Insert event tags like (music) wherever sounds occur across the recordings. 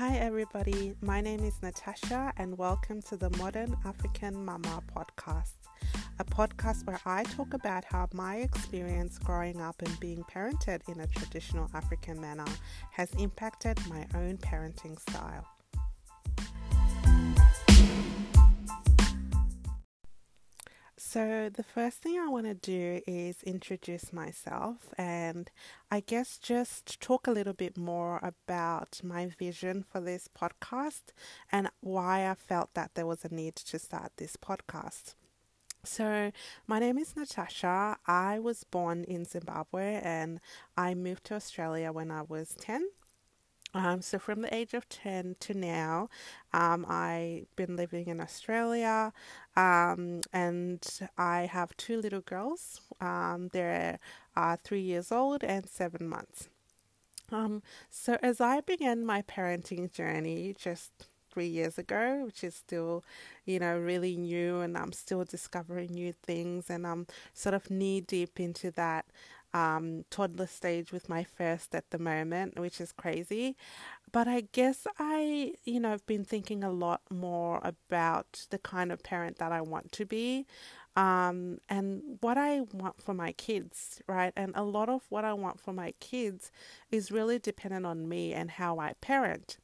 Hi, everybody. My name is Natasha, and welcome to the Modern African Mama podcast, a podcast where I talk about how my experience growing up and being parented in a traditional African manner has impacted my own parenting style. So, the first thing I want to do is introduce myself and I guess just talk a little bit more about my vision for this podcast and why I felt that there was a need to start this podcast. So, my name is Natasha. I was born in Zimbabwe and I moved to Australia when I was 10. Um, so from the age of 10 to now, um, I've been living in Australia, um, and I have two little girls. Um, they're uh, three years old and seven months. Um, so as I began my parenting journey just three years ago, which is still, you know, really new, and I'm still discovering new things, and I'm sort of knee deep into that um, toddler stage with my first at the moment, which is crazy. But I guess I, you know, have been thinking a lot more about the kind of parent that I want to be um, and what I want for my kids, right? And a lot of what I want for my kids is really dependent on me and how I parent.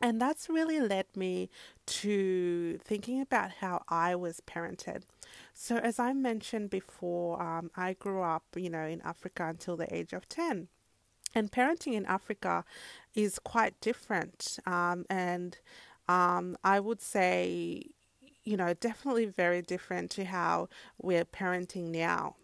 And that's really led me to thinking about how I was parented. So, as I mentioned before, um, I grew up, you know, in Africa until the age of 10. And parenting in Africa is quite different. Um, and um, I would say, you know, definitely very different to how we're parenting now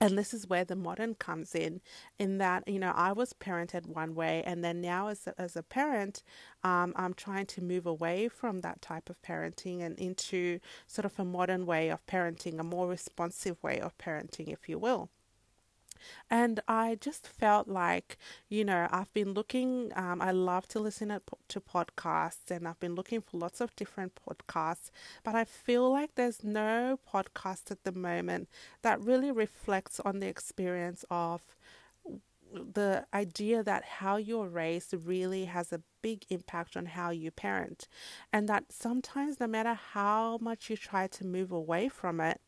and this is where the modern comes in in that you know i was parented one way and then now as a, as a parent um, i'm trying to move away from that type of parenting and into sort of a modern way of parenting a more responsive way of parenting if you will and I just felt like, you know, I've been looking, um, I love to listen to podcasts and I've been looking for lots of different podcasts, but I feel like there's no podcast at the moment that really reflects on the experience of the idea that how you're raised really has a big impact on how you parent, and that sometimes, no matter how much you try to move away from it,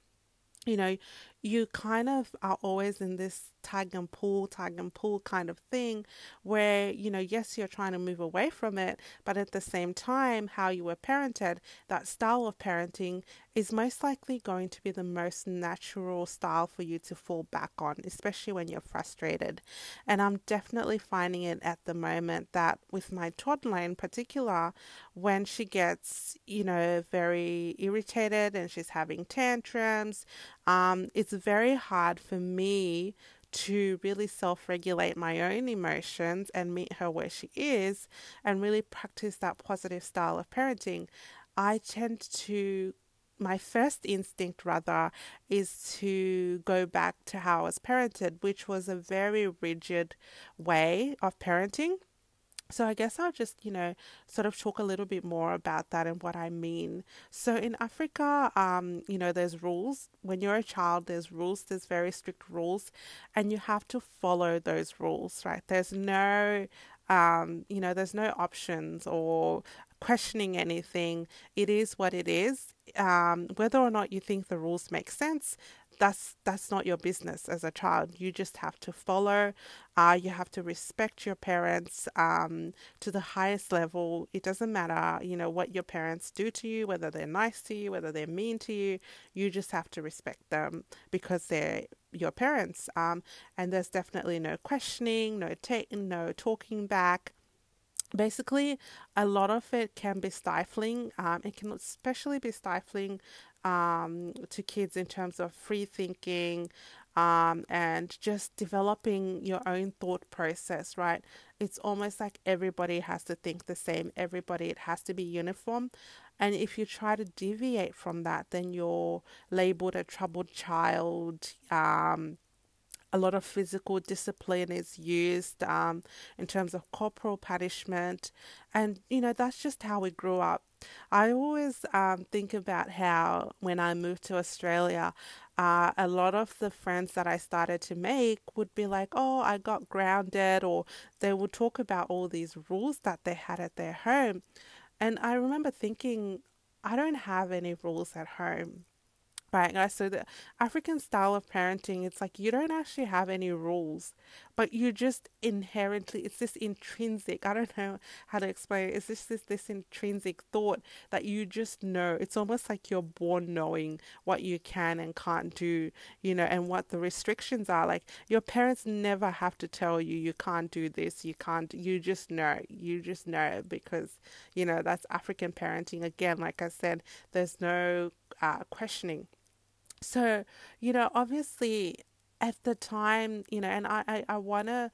you know, you kind of are always in this tag and pull, tag and pull kind of thing where, you know, yes, you're trying to move away from it, but at the same time, how you were parented, that style of parenting is most likely going to be the most natural style for you to fall back on, especially when you're frustrated. And I'm definitely finding it at the moment that with my toddler in particular, when she gets, you know, very irritated and she's having tantrums, um, it's very hard for me to really self regulate my own emotions and meet her where she is and really practice that positive style of parenting. I tend to my first instinct rather is to go back to how I was parented, which was a very rigid way of parenting. So I guess I'll just, you know, sort of talk a little bit more about that and what I mean. So in Africa, um, you know, there's rules. When you're a child, there's rules, there's very strict rules, and you have to follow those rules, right? There's no um, you know, there's no options or questioning anything. It is what it is. Um, whether or not you think the rules make sense, that's that's not your business as a child. You just have to follow. Uh, you have to respect your parents um, to the highest level. It doesn't matter, you know, what your parents do to you, whether they're nice to you, whether they're mean to you. You just have to respect them because they're your parents. Um, and there's definitely no questioning, no ta- no talking back basically a lot of it can be stifling um, it can especially be stifling um, to kids in terms of free thinking um, and just developing your own thought process, right? It's almost like everybody has to think the same, everybody, it has to be uniform. And if you try to deviate from that, then you're labeled a troubled child. Um, a lot of physical discipline is used um, in terms of corporal punishment. And, you know, that's just how we grew up I always um, think about how when I moved to Australia, uh, a lot of the friends that I started to make would be like, oh, I got grounded, or they would talk about all these rules that they had at their home. And I remember thinking, I don't have any rules at home. Right, guys. So the African style of parenting, it's like you don't actually have any rules, but you just inherently, it's this intrinsic. I don't know how to explain it. It's just this this intrinsic thought that you just know. It's almost like you're born knowing what you can and can't do, you know, and what the restrictions are. Like your parents never have to tell you you can't do this, you can't. You just know. You just know because you know that's African parenting. Again, like I said, there's no uh, questioning so, you know, obviously at the time, you know, and I, I, I wanna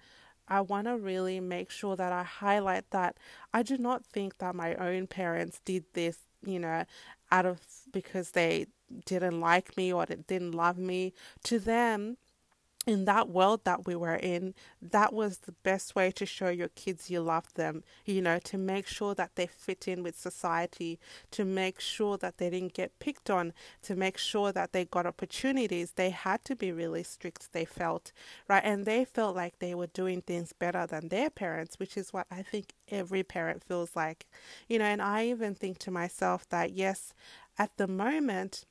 I wanna really make sure that I highlight that I do not think that my own parents did this, you know, out of because they didn't like me or didn't love me. To them, in that world that we were in, that was the best way to show your kids you love them, you know, to make sure that they fit in with society, to make sure that they didn't get picked on, to make sure that they got opportunities. They had to be really strict, they felt, right? And they felt like they were doing things better than their parents, which is what I think every parent feels like, you know, and I even think to myself that, yes, at the moment,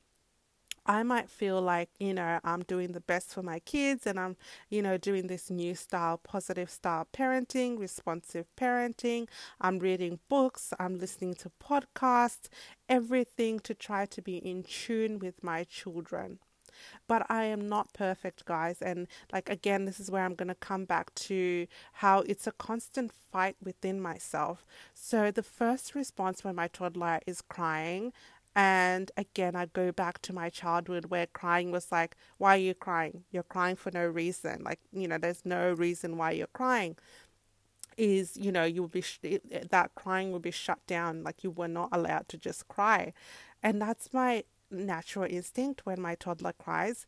I might feel like, you know, I'm doing the best for my kids and I'm, you know, doing this new style, positive style parenting, responsive parenting. I'm reading books, I'm listening to podcasts, everything to try to be in tune with my children. But I am not perfect, guys. And like, again, this is where I'm going to come back to how it's a constant fight within myself. So, the first response when my toddler is crying, and again, I go back to my childhood where crying was like, why are you crying? You're crying for no reason. Like, you know, there's no reason why you're crying. Is, you know, you will be, sh- that crying will be shut down. Like, you were not allowed to just cry. And that's my natural instinct when my toddler cries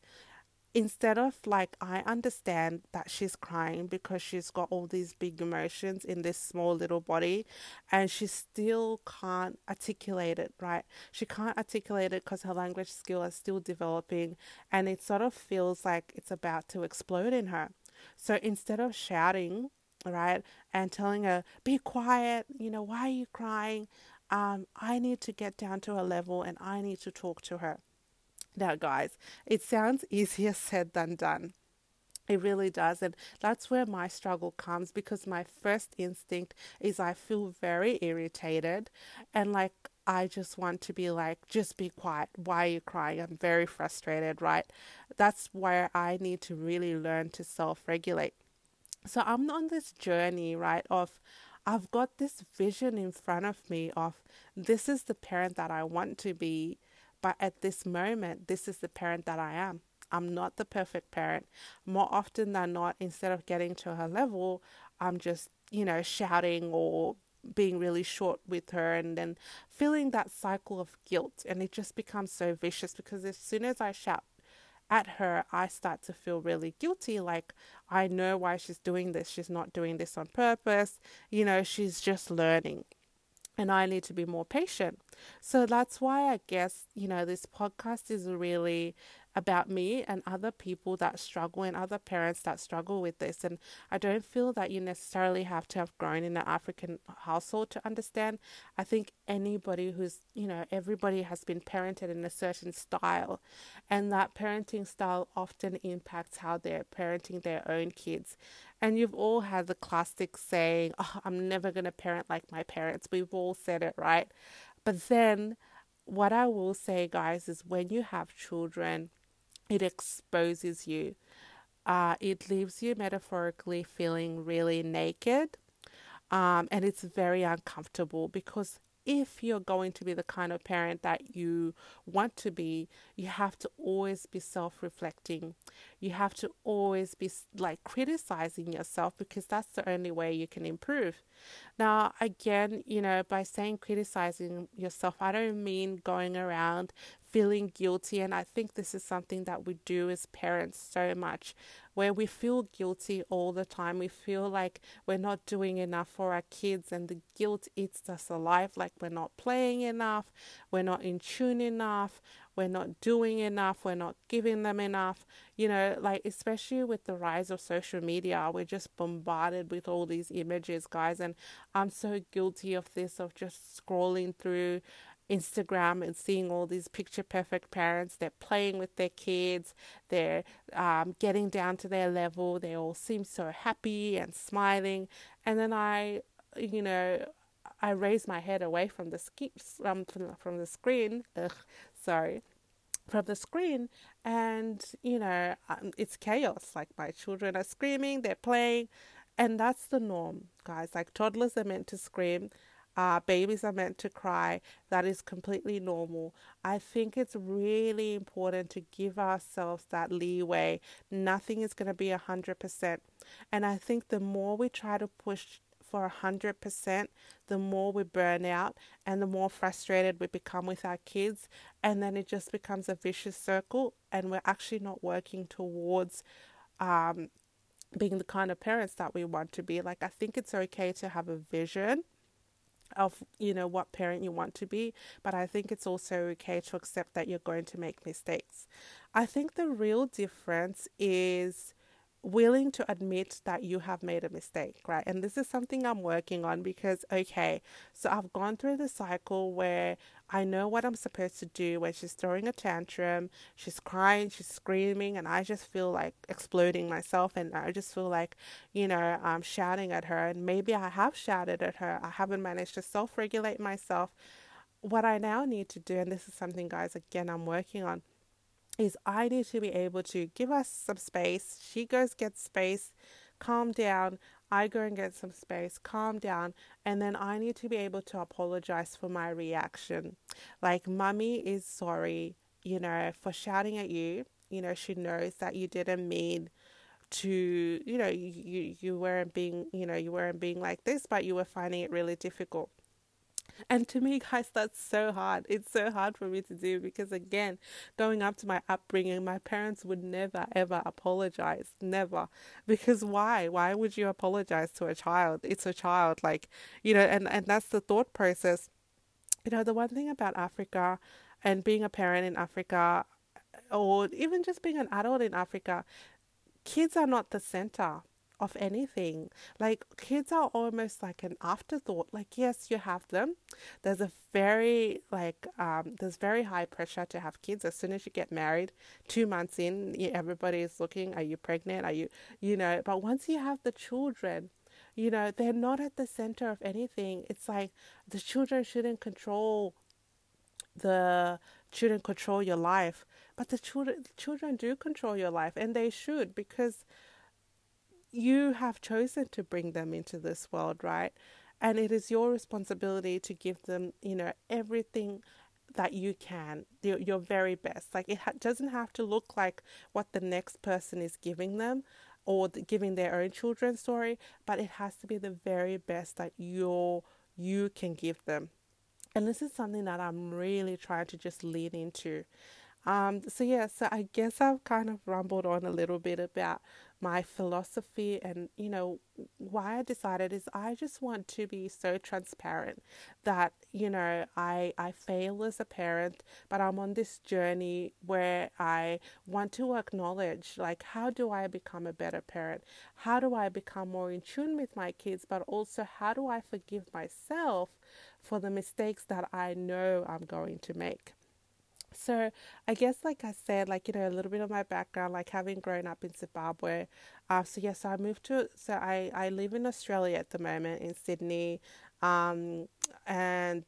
instead of like I understand that she's crying because she's got all these big emotions in this small little body and she still can't articulate it right? She can't articulate it because her language skill is still developing and it sort of feels like it's about to explode in her. So instead of shouting right and telling her be quiet you know why are you crying? Um, I need to get down to her level and I need to talk to her now, guys, it sounds (laughs) easier said than done. It really does. And that's where my struggle comes because my first instinct is I feel very irritated and like I just want to be like, just be quiet. Why are you crying? I'm very frustrated, right? That's where I need to really learn to self regulate. So I'm on this journey, right, of I've got this vision in front of me of this is the parent that I want to be but at this moment, this is the parent that I am. I'm not the perfect parent. More often than not, instead of getting to her level, I'm just, you know, shouting or being really short with her and then feeling that cycle of guilt. And it just becomes so vicious because as soon as I shout at her, I start to feel really guilty. Like, I know why she's doing this. She's not doing this on purpose. You know, she's just learning and I need to be more patient. So that's why I guess, you know, this podcast is really about me and other people that struggle and other parents that struggle with this. And I don't feel that you necessarily have to have grown in an African household to understand. I think anybody who's, you know, everybody has been parented in a certain style, and that parenting style often impacts how they're parenting their own kids. And you've all had the classic saying, oh, I'm never going to parent like my parents. We've all said it, right? But then, what I will say, guys, is when you have children, it exposes you. Uh, it leaves you metaphorically feeling really naked. Um, and it's very uncomfortable because if you're going to be the kind of parent that you want to be, you have to always be self reflecting. You have to always be like criticizing yourself because that's the only way you can improve. Now, again, you know, by saying criticizing yourself, I don't mean going around feeling guilty. And I think this is something that we do as parents so much, where we feel guilty all the time. We feel like we're not doing enough for our kids, and the guilt eats us alive, like we're not playing enough, we're not in tune enough, we're not doing enough, we're not giving them enough. You know, like especially with the rise of social media, we're just bombarded with all these images, guys. And I'm so guilty of this, of just scrolling through Instagram and seeing all these picture perfect parents. They're playing with their kids, they're um, getting down to their level, they all seem so happy and smiling. And then I, you know, I raise my head away from the ski, um, from, the screen. Ugh, sorry from the screen and you know um, it's chaos like my children are screaming they're playing and that's the norm guys like toddlers are meant to scream uh, babies are meant to cry that is completely normal i think it's really important to give ourselves that leeway nothing is going to be 100% and i think the more we try to push for 100%, the more we burn out and the more frustrated we become with our kids. And then it just becomes a vicious circle, and we're actually not working towards um, being the kind of parents that we want to be. Like, I think it's okay to have a vision of you know what parent you want to be but i think it's also okay to accept that you're going to make mistakes. I think the real difference is willing to admit that you have made a mistake, right? And this is something I'm working on because, okay, so I've gone through the cycle where I know what I'm supposed to do when she's throwing a tantrum, she's crying, she's screaming, and I just feel like exploding myself. And I just feel like, you know, I'm shouting at her. And maybe I have shouted at her, I haven't managed to self regulate myself. What I now need to do, and this is something, guys, again, I'm working on is I need to be able to give us some space. She goes get space, calm down. I go and get some space, calm down, and then I need to be able to apologize for my reaction. Like, mummy is sorry, you know, for shouting at you. You know, she knows that you didn't mean to, you know, you, you weren't being, you know, you weren't being like this, but you were finding it really difficult. And to me, guys, that's so hard. It's so hard for me to do because, again, going up to my upbringing, my parents would never, ever apologize. Never. Because why? Why would you apologize to a child? It's a child. Like, you know, and, and that's the thought process. You know, the one thing about Africa and being a parent in Africa, or even just being an adult in Africa, kids are not the center of anything. Like kids are almost like an afterthought. Like yes, you have them. There's a very like um, there's very high pressure to have kids as soon as you get married. Two months in, everybody is looking. Are you pregnant? Are you you know? But once you have the children, you know they're not at the center of anything. It's like the children shouldn't control the shouldn't control your life, but the children children do control your life, and they should because you have chosen to bring them into this world, right? And it is your responsibility to give them, you know, everything that you can, your, your very best. Like it ha- doesn't have to look like what the next person is giving them or the, giving their own children story, but it has to be the very best that you you can give them. And this is something that I'm really trying to just lean into. Um, so yeah, so I guess I've kind of rumbled on a little bit about my philosophy and you know why I decided is I just want to be so transparent that you know I I fail as a parent but I'm on this journey where I want to acknowledge like how do I become a better parent? How do I become more in tune with my kids but also how do I forgive myself for the mistakes that I know I'm going to make so I guess, like I said, like you know, a little bit of my background, like having grown up in Zimbabwe. Uh, so yes, I moved to. So I I live in Australia at the moment in Sydney, um, and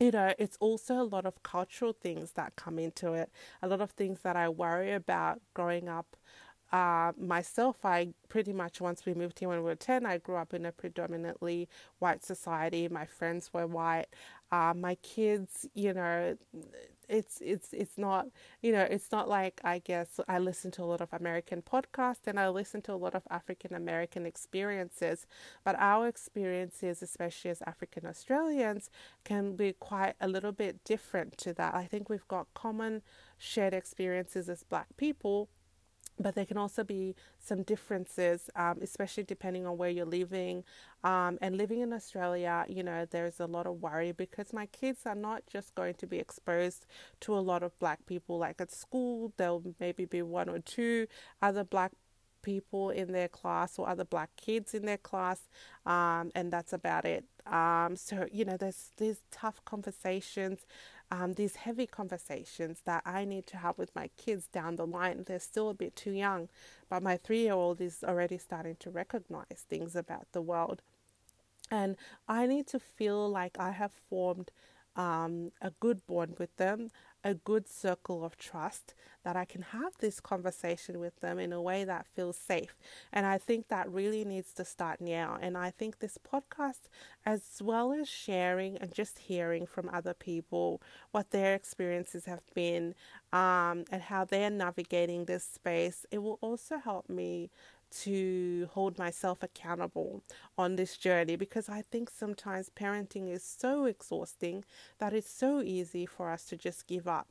you know, it's also a lot of cultural things that come into it. A lot of things that I worry about growing up. Uh, myself, I pretty much once we moved here when we were 10, I grew up in a predominantly white society. My friends were white. Uh, my kids, you know, it's it's it's not you know it's not like I guess I listen to a lot of American podcasts and I listen to a lot of African American experiences, but our experiences, especially as African Australians, can be quite a little bit different to that. I think we've got common shared experiences as Black people, but there can also be some differences, um, especially depending on where you're living. Um, and living in Australia, you know, there's a lot of worry because my kids are not just going to be exposed to a lot of black people. Like at school, there'll maybe be one or two other black people in their class or other black kids in their class, um, and that's about it. Um, so you know, there's these tough conversations um, these heavy conversations that I need to have with my kids down the line. They're still a bit too young, but my three year old is already starting to recognize things about the world. And I need to feel like I have formed um, a good bond with them, a good circle of trust that I can have this conversation with them in a way that feels safe. And I think that really needs to start now. And I think this podcast, as well as sharing and just hearing from other people what their experiences have been um, and how they're navigating this space, it will also help me to hold myself accountable on this journey because I think sometimes parenting is so exhausting that it's so easy for us to just give up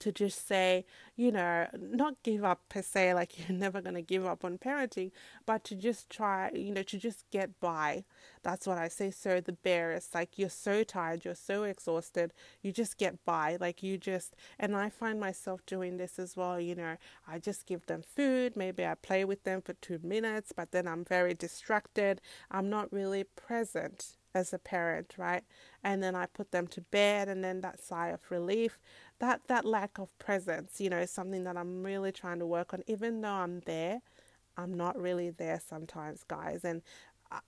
to just say, you know, not give up per se, like (laughs) you're never going to give up on parenting, but to just try, you know, to just get by. That's what I say. So the bear is like you're so tired, you're so exhausted, you just get by. Like you just, and I find myself doing this as well, you know, I just give them food, maybe I play with them for two minutes, but then I'm very distracted. I'm not really present as a parent, right? And then I put them to bed, and then that sigh of relief that that lack of presence, you know, is something that I'm really trying to work on. Even though I'm there, I'm not really there sometimes, guys. And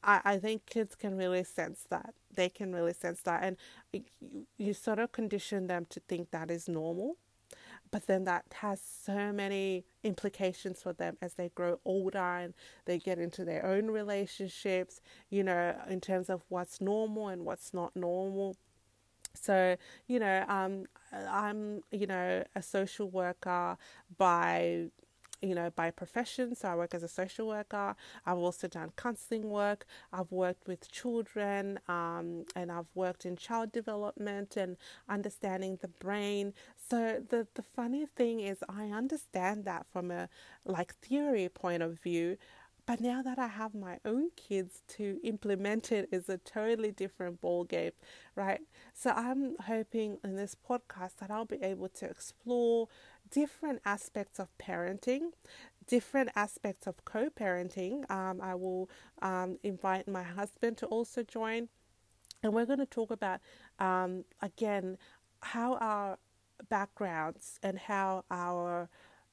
I, I think kids can really sense that. They can really sense that. And you, you sort of condition them to think that is normal. But then that has so many implications for them as they grow older and they get into their own relationships, you know, in terms of what's normal and what's not normal. So, you know, um, I'm, you know, a social worker by you know, by profession. So I work as a social worker. I've also done counseling work. I've worked with children, um, and I've worked in child development and understanding the brain. So the the funny thing is, I understand that from a like theory point of view, but now that I have my own kids to implement it is a totally different ball game, right? So I'm hoping in this podcast that I'll be able to explore different aspects of parenting, different aspects of co-parenting. Um, I will um, invite my husband to also join, and we're going to talk about um, again how our backgrounds and how our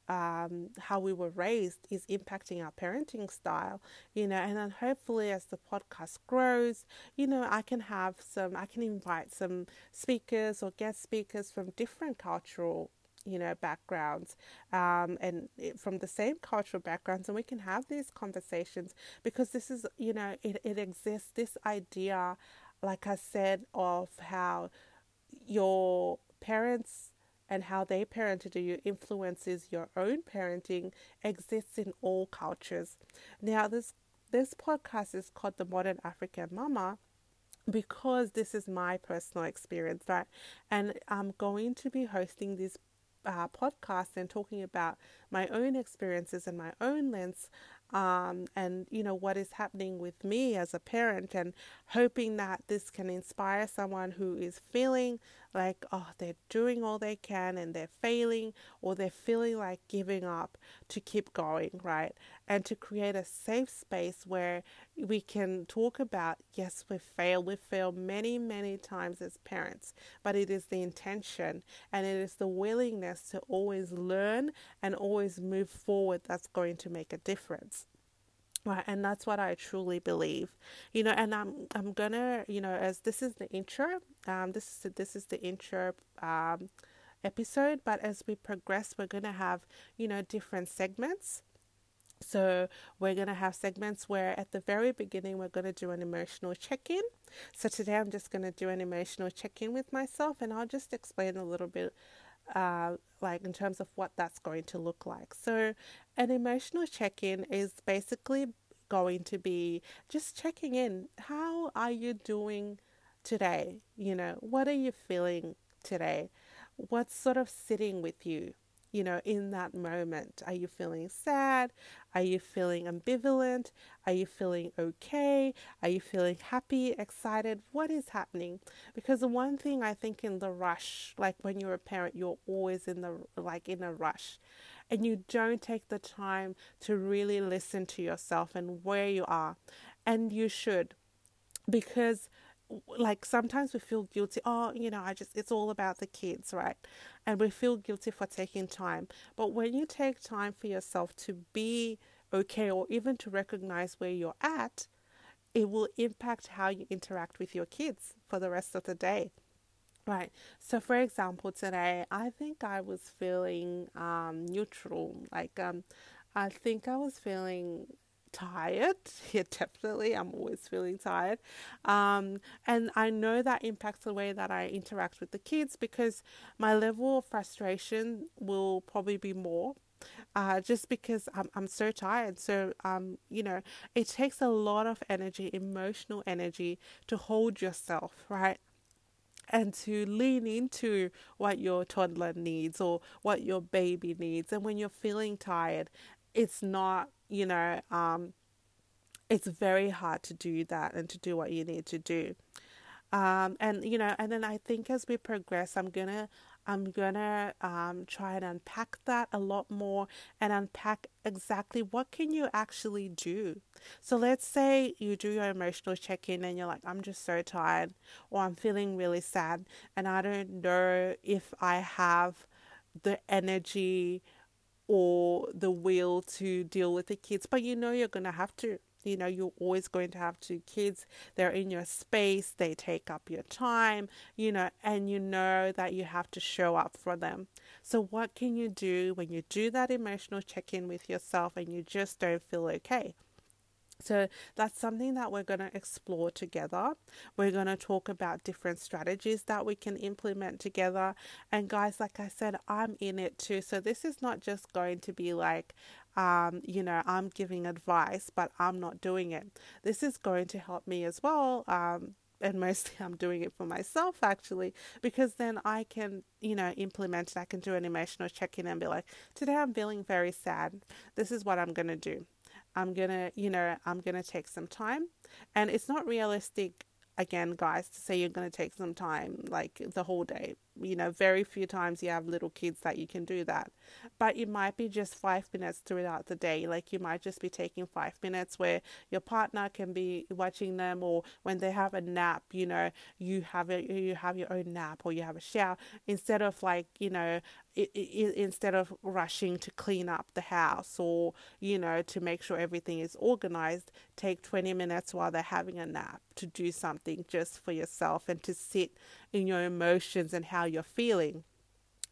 um, how we were raised is impacting our parenting style, you know, and then hopefully as the podcast grows, you know, I can have some, I can invite some speakers or guest speakers from different cultural you know backgrounds um, and from the same cultural backgrounds and we can have these conversations because this is you know it, it exists this idea like i said of how your parents and how they parented you influences your own parenting exists in all cultures. Now, this this podcast is called the Modern African Mama because this is my personal experience, right? And I'm going to be hosting this uh, podcast and talking about my own experiences and my own lens um, and you know what is happening with me as a parent and hoping that this can inspire someone who is feeling like oh they're doing all they can and they're failing or they're feeling like giving up to keep going right and to create a safe space where we can talk about yes we fail. We fail many many times as parents but it is the intention and it is the willingness to always learn and always move forward that's going to make a difference Right, and that's what I truly believe, you know. And I'm I'm gonna, you know, as this is the intro, um, this is this is the intro, um, episode. But as we progress, we're gonna have, you know, different segments So, we're going to have segments where at the very beginning, we're going to do an emotional check in. So, today I'm just going to do an emotional check in with myself and I'll just explain a little bit, uh, like in terms of what that's going to look like. So, an emotional check in is basically going to be just checking in. How are you doing today? You know, what are you feeling today? What's sort of sitting with you? You know, in that moment? Are you feeling sad? Are you feeling ambivalent? Are you feeling okay? Are you feeling happy, excited? What is happening? Because the one thing I think in the rush, like when you're a parent, you're always in the like in a rush and you don't take the time to really listen to yourself and where you are. And you should because like sometimes we feel guilty oh you know i just it's all about the kids right? And we feel guilty for taking time. But when you take time for yourself to be okay or even to recognize where you're at it will impact how you interact with your kids for the rest of the day right? So for example today i think i was feeling um, neutral. Like um, i think i was feeling tired. (laughs) Yeah, definitely. I'm always feeling tired. Um, and I know that impacts the way that I interact with the kids because my level of frustration will probably be more. Uh, just because I'm, I'm so tired. So, um, you know, it takes a lot of energy, emotional energy, to hold yourself, right? and to lean into what your toddler needs or what your baby needs. And when you're feeling tired, it's not you know, um, it's very hard to do that and to do what you need to do. Um, and you know, and then I think as we progress, I'm gonna, I'm gonna um, try and unpack that a lot more and unpack exactly what can you actually do. So let's say you do your emotional check-in and you're like, I'm just so tired, or I'm feeling really sad, and I don't know if I have the energy or the will to deal with the kids, but you know you're going to have to. You know, you're always going to have two kids. They're in your space, they take up your time, you know, and you know that you have to show up for them. So, what can you do when you do that emotional check in with yourself and you just don't feel okay? So that's something that we're going to explore together. We're going to talk about different strategies that we can implement together. And guys, like I said, I'm in it too. So this is not just going to be like, um, you know, I'm giving advice, but I'm not doing it. This is going to help me as well. Um, and mostly I'm doing it for myself actually, because then I can, you know, implement it. I can do an emotional check in and be like, today I'm feeling very sad. This is what I'm going to do I'm going to, you know, I'm going to take some time. And it's not realistic, again, guys, to say you're going to take some time like the whole day you know, very few times you have little kids that you can do that. But it might be just five minutes throughout the day. Like you might just be taking five minutes where your partner can be watching them, or when they have a nap, you know, you have a, you have your own nap or you have a shower instead of like you know instead of rushing to clean up the house or you know to make sure everything is organized take 20 minutes while they're having a nap to do something just for yourself and to sit in your emotions and how you're feeling.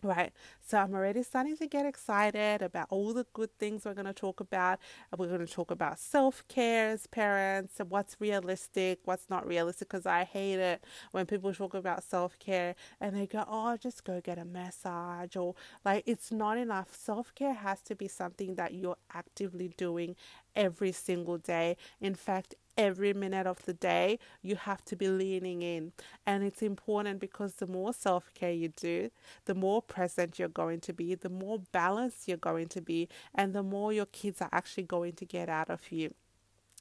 Right, so I'm already starting to get excited about all the good things we're going to talk about. We're going to talk about self care as parents and what's realistic, what's not realistic. Because I hate it when people talk about self care and they go, "Oh, just go get a massage," or like it's not enough. Self care has to be something that you're actively doing every single day. In fact, every minute of the day, you have to be leaning in. And it's important because the more self care you do, the more present you're going to be, the more balanced you're going to be, and the more your kids are actually going to get out of you.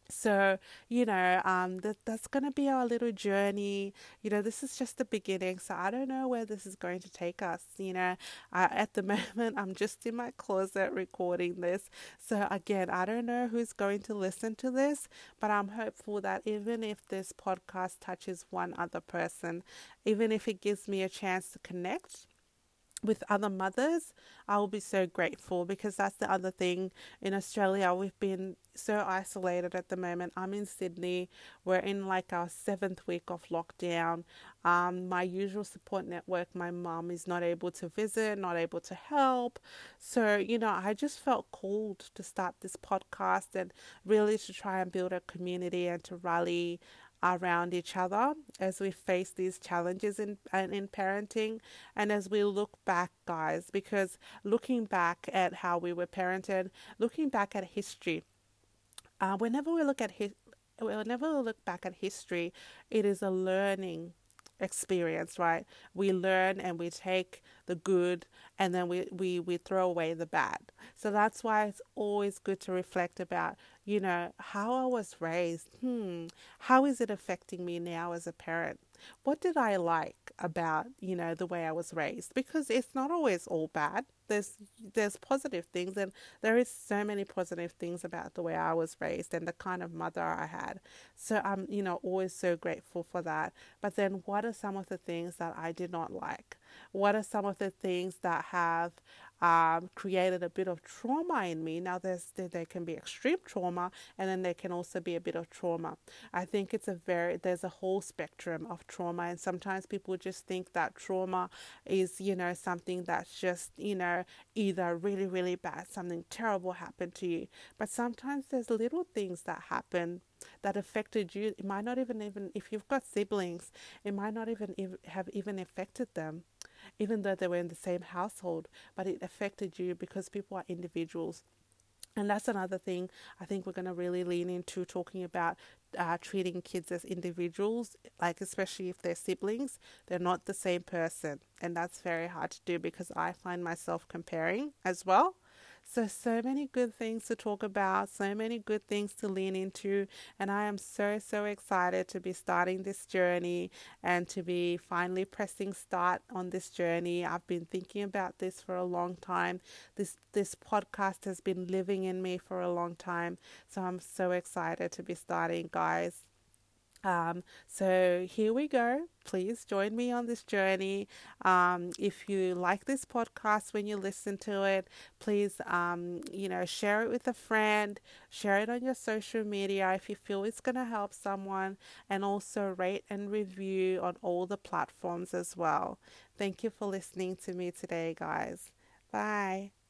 So, you know, um, that that's going to be our little journey. You know, this is just the beginning. So I don't know where this is going to take us. You know, at the (laughs) moment, I'm just in my closet recording this. So again, I don't know who's going to listen to this, but I'm hopeful that even if this podcast touches one other person, even if it gives me a chance to connect, with other mothers, I will be so grateful because that's the other thing. In Australia, we've been so isolated at the moment. I'm in Sydney. We're in like our seventh week of lockdown. Um, my usual support network, my mum is not able to visit, not able to help. So, you know, I just felt called to start this podcast and really to try and build a community and to rally around each other as we face these challenges in in parenting and as we look back guys because looking back at how we were parented looking back at history uh, whenever we look at hi- whenever we look back at history it is a learning experience, right? We learn and we take the good and then we, we, we throw away the bad. So that's why it's always good to reflect about, you know, how I was raised. Hmm, how is it affecting me now as a parent? What did I like about, you know, the way I was raised? Because it's not always all bad. There's there's positive things and there is so many positive things about the way I was raised and the kind of mother I had. So I'm, you know, always so grateful for that. But then what are some of the things that I did not like? What are some of the things that have um, created a bit of trauma in me. Now, there's there can be extreme trauma, and then there can also be a bit of trauma. I think it's a very there's a whole spectrum of trauma, and sometimes people just think that trauma is you know something that's just you know either really really bad, something terrible happened to you, but sometimes there's little things that happen that affected you. It might not even even if you've got siblings, it might not even have even affected them even though they were in the same household, but it affected you because people are individuals. And that's another thing I think we're going to really lean into talking about uh, treating kids as individuals, like especially if they're siblings, they're not the same person. And that's very hard to do because I find myself comparing as well. So, so many good things to talk about, so many good things to lean into. And I am so, so excited to be starting this journey and to be finally pressing start on this journey. I've been thinking about this for a long time. This, this podcast has been living in me for a long time. So, I'm so excited to be starting, guys. Um, so here we go. Please join me on this journey. Um, if you like this podcast when you listen to it, please, um, you know, share it with a friend, share it on your social media if you feel it's going to help someone, and also rate and review on all the platforms as well. Thank you for listening to me today, guys. Bye.